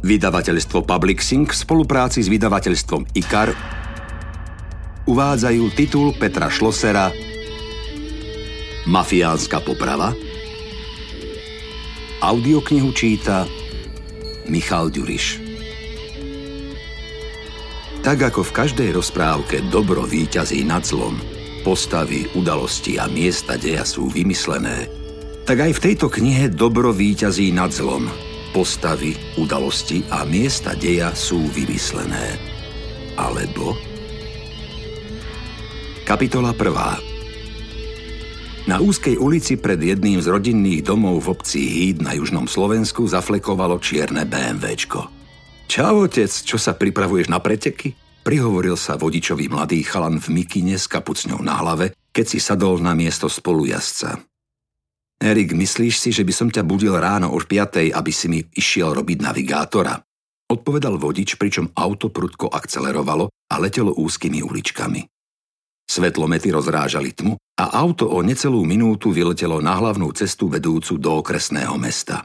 Vydavateľstvo Publixing v spolupráci s vydavateľstvom IKAR uvádzajú titul Petra Šlosera Mafiánska poprava. Audioknihu číta Michal Ďuriš. Tak ako v každej rozprávke dobro víťazí nad zlom, postavy, udalosti a miesta deja sú vymyslené, tak aj v tejto knihe dobro víťazí nad zlom, postavy, udalosti a miesta deja sú vymyslené. Alebo... Kapitola 1. Na úzkej ulici pred jedným z rodinných domov v obci Híd na južnom Slovensku zaflekovalo čierne BMWčko. Čau, otec, čo sa pripravuješ na preteky? Prihovoril sa vodičový mladý chalan v mikine s kapucňou na hlave, keď si sadol na miesto spolujazca. Erik, myslíš si, že by som ťa budil ráno o 5, aby si mi išiel robiť navigátora? Odpovedal vodič, pričom auto prudko akcelerovalo a letelo úzkými uličkami. Svetlomety rozrážali tmu a auto o necelú minútu vyletelo na hlavnú cestu vedúcu do okresného mesta.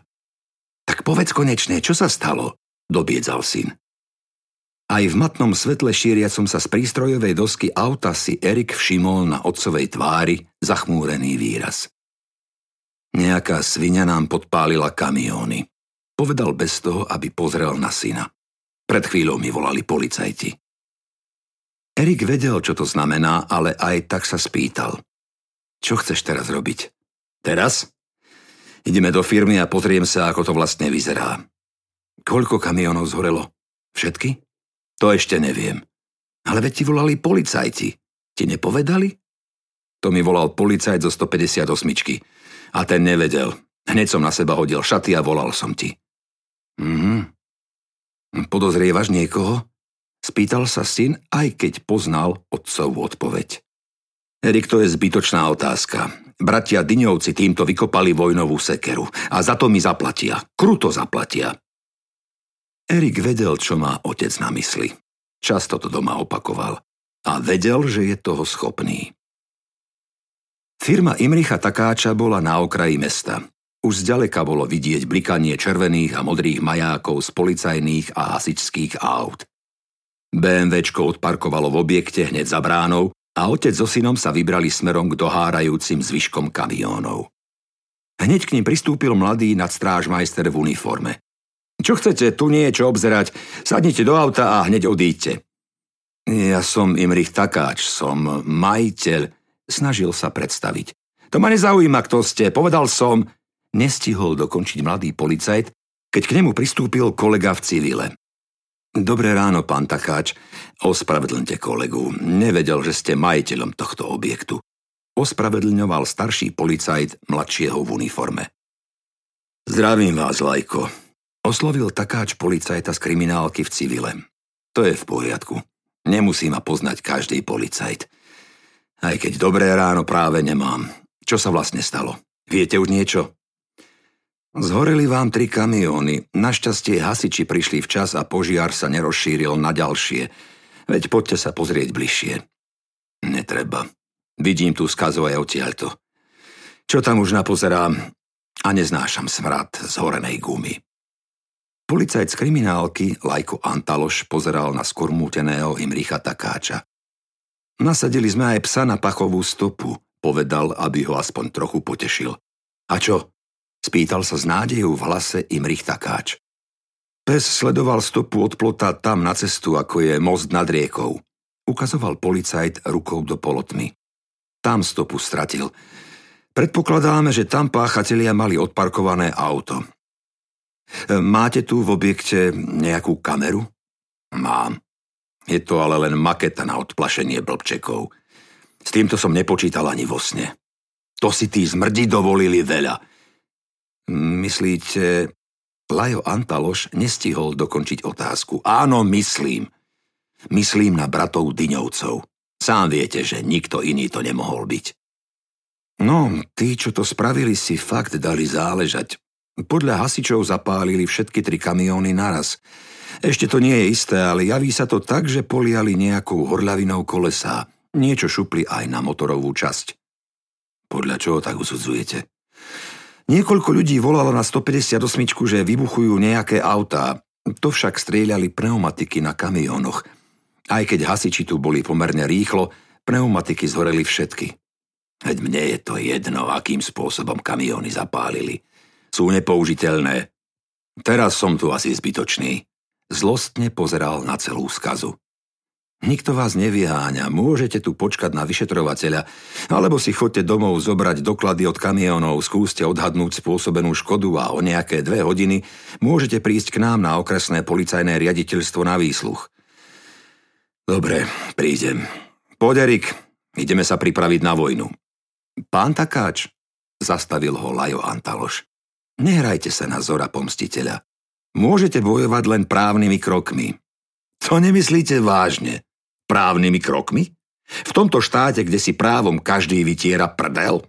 Tak povedz konečne, čo sa stalo? Dobiedzal syn. Aj v matnom svetle šíriacom sa z prístrojovej dosky auta si Erik všimol na otcovej tvári zachmúrený výraz. Nejaká svinia nám podpálila kamióny. Povedal bez toho, aby pozrel na syna. Pred chvíľou mi volali policajti. Erik vedel, čo to znamená, ale aj tak sa spýtal. Čo chceš teraz robiť? Teraz? Ideme do firmy a pozriem sa, ako to vlastne vyzerá. Koľko kamionov zhorelo? Všetky? To ešte neviem. Ale veď ti volali policajti. Ti nepovedali? To mi volal policajt zo 158. A ten nevedel. Hneď som na seba hodil šaty a volal som ti. Mhm. Podozrievaš niekoho? Spýtal sa syn, aj keď poznal otcovú odpoveď. Erik, to je zbytočná otázka. Bratia Dyňovci týmto vykopali vojnovú sekeru a za to mi zaplatia. Kruto zaplatia. Erik vedel, čo má otec na mysli. Často to doma opakoval. A vedel, že je toho schopný. Firma Imricha Takáča bola na okraji mesta. Už zďaleka bolo vidieť blikanie červených a modrých majákov z policajných a hasičských aut. BMWčko odparkovalo v objekte hneď za bránou a otec so synom sa vybrali smerom k dohárajúcim zvyškom kamiónov. Hneď k ním pristúpil mladý nadstrážmajster v uniforme. Čo chcete, tu nie je čo obzerať, sadnite do auta a hneď odíďte. Ja som Imrich Takáč, som majiteľ, snažil sa predstaviť. To ma nezaujíma, kto ste, povedal som, nestihol dokončiť mladý policajt, keď k nemu pristúpil kolega v civile. Dobré ráno, pán Takáč. Ospravedlňte kolegu. Nevedel, že ste majiteľom tohto objektu. Ospravedlňoval starší policajt mladšieho v uniforme. Zdravím vás, Lajko. Oslovil Takáč policajta z kriminálky v civile. To je v poriadku. Nemusí ma poznať každý policajt. Aj keď dobré ráno práve nemám. Čo sa vlastne stalo? Viete už niečo? Zhoreli vám tri kamióny. Našťastie hasiči prišli včas a požiar sa nerozšíril na ďalšie. Veď poďte sa pozrieť bližšie. Netreba. Vidím tu skazové odtiaľto. Čo tam už napozerám? A neznášam smrad z horenej gumy. Policajt z kriminálky, Lajko Antaloš, pozeral na skormúteného Imricha Takáča. Nasadili sme aj psa na pachovú stopu, povedal, aby ho aspoň trochu potešil. A čo, Spýtal sa s nádejou v hlase Imrich Takáč. Pes sledoval stopu od plota tam na cestu, ako je most nad riekou. Ukazoval policajt rukou do polotmy. Tam stopu stratil. Predpokladáme, že tam páchatelia mali odparkované auto. Máte tu v objekte nejakú kameru? Mám. Je to ale len maketa na odplašenie blbčekov. S týmto som nepočítal ani vo sne. To si tí zmrdi dovolili veľa. Myslíte... Lajo Antaloš nestihol dokončiť otázku. Áno, myslím. Myslím na bratov Dyňovcov. Sám viete, že nikto iný to nemohol byť. No, tí, čo to spravili, si fakt dali záležať. Podľa hasičov zapálili všetky tri kamióny naraz. Ešte to nie je isté, ale javí sa to tak, že poliali nejakou horľavinou kolesá. Niečo šupli aj na motorovú časť. Podľa čoho tak usudzujete? Niekoľko ľudí volalo na 158, že vybuchujú nejaké autá. To však strieľali pneumatiky na kamionoch. Aj keď hasiči tu boli pomerne rýchlo, pneumatiky zhoreli všetky. Veď mne je to jedno, akým spôsobom kamióny zapálili. Sú nepoužiteľné. Teraz som tu asi zbytočný. Zlostne pozeral na celú skazu. Nikto vás nevyháňa, môžete tu počkať na vyšetrovateľa, alebo si chodte domov zobrať doklady od kamionov, skúste odhadnúť spôsobenú škodu a o nejaké dve hodiny môžete prísť k nám na okresné policajné riaditeľstvo na výsluch. Dobre, prídem. Poderik, ideme sa pripraviť na vojnu. Pán Takáč, zastavil ho Lajo Antaloš. Nehrajte sa na zora pomstiteľa. Môžete bojovať len právnymi krokmi. To nemyslíte vážne. Právnymi krokmi? V tomto štáte, kde si právom každý vytiera prdel?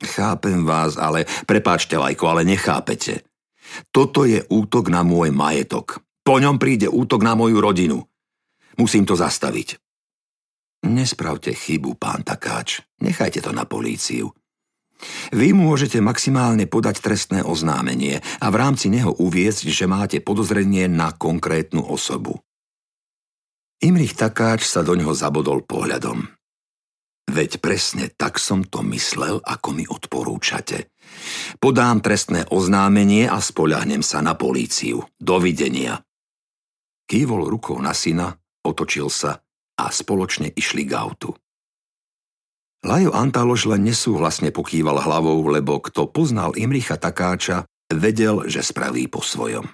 Chápem vás, ale prepáčte, Lajko, ale nechápete. Toto je útok na môj majetok. Po ňom príde útok na moju rodinu. Musím to zastaviť. Nespravte chybu, pán Takáč. Nechajte to na políciu. Vy môžete maximálne podať trestné oznámenie a v rámci neho uviezť, že máte podozrenie na konkrétnu osobu. Imrich Takáč sa do ňoho zabodol pohľadom. Veď presne tak som to myslel, ako mi odporúčate. Podám trestné oznámenie a spoľahnem sa na políciu. Dovidenia. Kývol rukou na syna, otočil sa a spoločne išli k autu. Lajo Antaloš len nesúhlasne pokýval hlavou, lebo kto poznal Imricha Takáča, vedel, že spraví po svojom.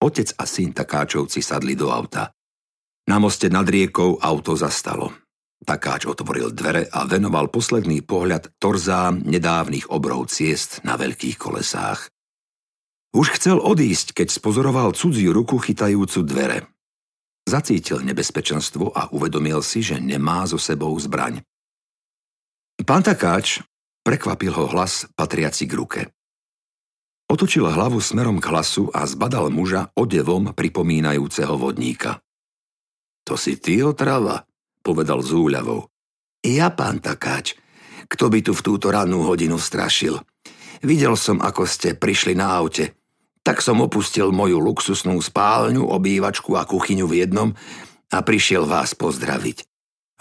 Otec a syn Takáčovci sadli do auta. Na moste nad riekou auto zastalo. Takáč otvoril dvere a venoval posledný pohľad torzám nedávnych obrov ciest na veľkých kolesách. Už chcel odísť, keď spozoroval cudziu ruku chytajúcu dvere. Zacítil nebezpečenstvo a uvedomil si, že nemá so sebou zbraň. Pán takáč, prekvapil ho hlas patriaci k ruke. Otočil hlavu smerom k hlasu a zbadal muža odevom pripomínajúceho vodníka. To si ty, otrava, povedal z úľavou. Ja, pán takáč, kto by tu v túto rannú hodinu strašil? Videl som, ako ste prišli na aute. Tak som opustil moju luxusnú spálňu, obývačku a kuchyňu v jednom a prišiel vás pozdraviť.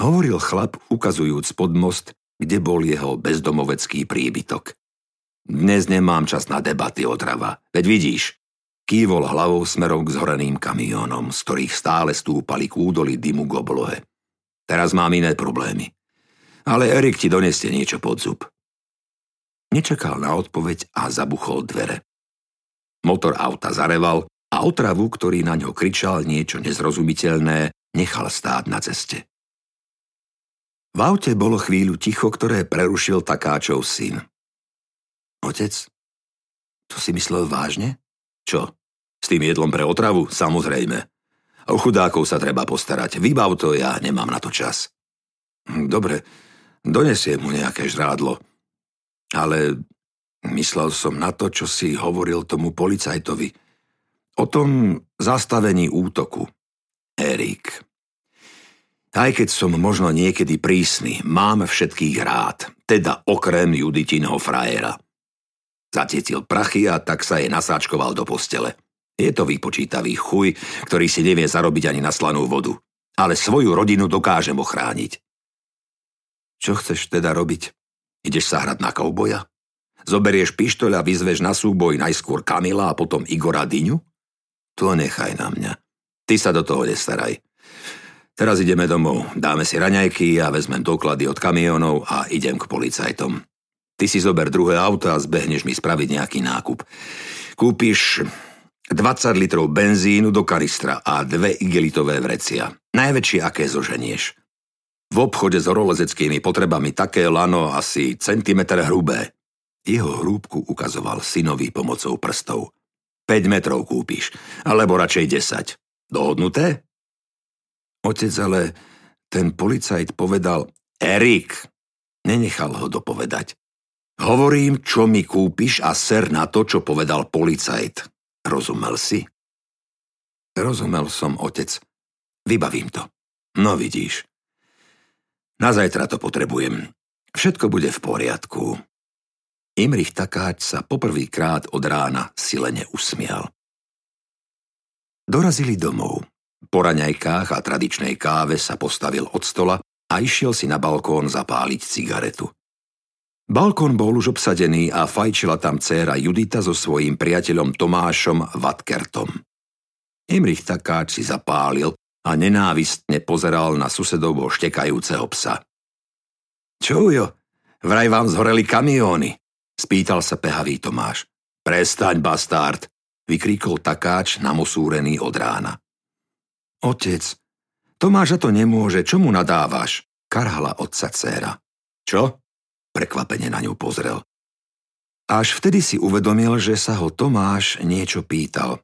Hovoril chlap, ukazujúc pod most, kde bol jeho bezdomovecký príbytok. Dnes nemám čas na debaty, otrava. Veď vidíš, kývol hlavou smerom k zhoreným kamiónom, z ktorých stále stúpali k údoli dymu k oblohe. Teraz mám iné problémy. Ale Erik ti donesie niečo pod zub. Nečakal na odpoveď a zabuchol dvere. Motor auta zareval a otravu, ktorý na ňo kričal niečo nezrozumiteľné, nechal stáť na ceste. V aute bolo chvíľu ticho, ktoré prerušil takáčov syn. Otec, to si myslel vážne? Čo? S tým jedlom pre otravu? Samozrejme. O chudákov sa treba postarať. Vybav to, ja nemám na to čas. Hm, dobre, donesiem mu nejaké žrádlo. Ale myslel som na to, čo si hovoril tomu policajtovi. O tom zastavení útoku. Erik, aj keď som možno niekedy prísny, mám všetkých rád, teda okrem Juditinho frajera. Zatietil prachy a tak sa jej nasáčkoval do postele. Je to vypočítavý chuj, ktorý si nevie zarobiť ani na slanú vodu. Ale svoju rodinu dokážem ochrániť. Čo chceš teda robiť? Ideš sa hrať na kauboja? Zoberieš pištoľ a vyzveš na súboj najskôr Kamila a potom Igora Dyňu? To nechaj na mňa. Ty sa do toho nestaraj. Teraz ideme domov, dáme si raňajky a vezmem doklady od kamionov a idem k policajtom. Ty si zober druhé auto a zbehneš mi spraviť nejaký nákup. Kúpiš 20 litrov benzínu do karistra a dve igelitové vrecia. Najväčšie, aké zoženieš. V obchode s horolezeckými potrebami také lano asi centimetr hrubé. Jeho hrúbku ukazoval synovi pomocou prstov. 5 metrov kúpiš, alebo radšej 10. Dohodnuté? Otec ale, ten policajt povedal, Erik, nenechal ho dopovedať. Hovorím, čo mi kúpiš a ser na to, čo povedal policajt. Rozumel si? Rozumel som, otec. Vybavím to. No vidíš. Na zajtra to potrebujem. Všetko bude v poriadku. Imrich Takáč sa poprvýkrát od rána silene usmial. Dorazili domov. Po raňajkách a tradičnej káve sa postavil od stola a išiel si na balkón zapáliť cigaretu. Balkón bol už obsadený a fajčila tam dcéra Judita so svojím priateľom Tomášom Vatkertom. Imrich Takáč si zapálil a nenávistne pozeral na susedovho štekajúceho psa. Čo jo, vraj vám zhoreli kamióny, spýtal sa pehavý Tomáš. Prestaň, bastard, vykríkol Takáč namosúrený od rána. Otec, Tomáša to nemôže, čo mu nadávaš? Karhala otca dcéra. Čo? Prekvapene na ňu pozrel. Až vtedy si uvedomil, že sa ho Tomáš niečo pýtal.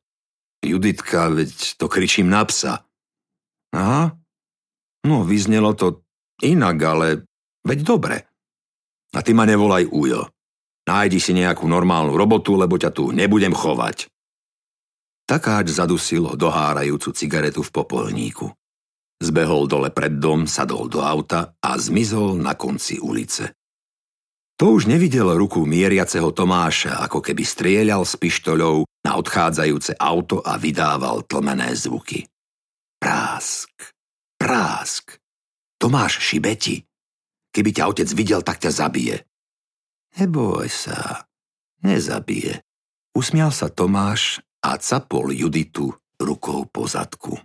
Juditka, veď to kričím na psa. Aha, no vyznelo to inak, ale veď dobre. A ty ma nevolaj Ujo. Nájdi si nejakú normálnu robotu, lebo ťa tu nebudem chovať. Takáč zadusilo dohárajúcu cigaretu v popolníku. Zbehol dole pred dom, sadol do auta a zmizol na konci ulice. To už nevidel ruku mieriaceho Tomáša, ako keby strieľal s pištoľou na odchádzajúce auto a vydával tlmené zvuky. Prásk, prásk. Tomáš šibeti. Keby ťa otec videl, tak ťa zabije. Neboj sa, nezabije. Usmial sa Tomáš a capol Juditu rukou po zadku.